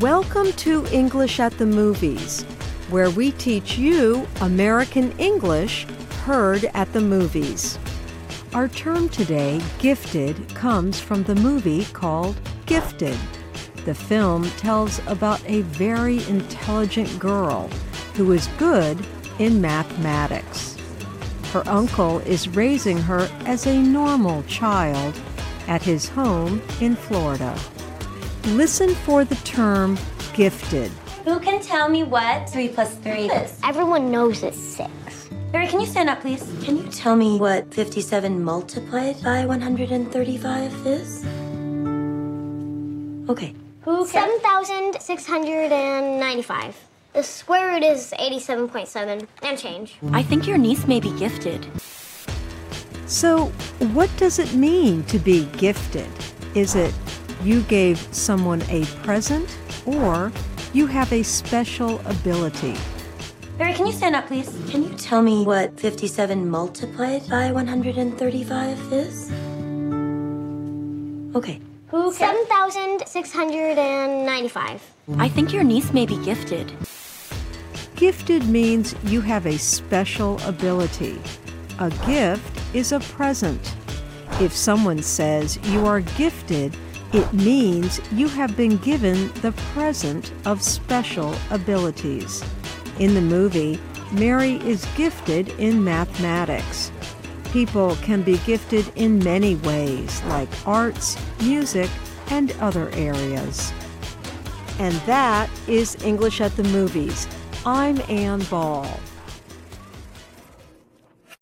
Welcome to English at the Movies, where we teach you American English heard at the movies. Our term today, gifted, comes from the movie called Gifted. The film tells about a very intelligent girl who is good in mathematics. Her uncle is raising her as a normal child at his home in Florida. Listen for the term gifted. Who can tell me what 3 plus 3 is? Everyone knows it's six. Mary, can you stand up, please? Can you tell me what 57 multiplied by 135 is? Okay. Who can? 7,695. The square root is 87.7 and change. I think your niece may be gifted. So, what does it mean to be gifted? Is it you gave someone a present or you have a special ability? Mary, can you stand up, please? Can you tell me what 57 multiplied by 135 is? Okay. Who 7,695. I think your niece may be gifted. Gifted means you have a special ability. A gift is a present. If someone says you are gifted, it means you have been given the present of special abilities. In the movie, Mary is gifted in mathematics. People can be gifted in many ways, like arts, music, and other areas. And that is English at the Movies. I'm Anne Ball.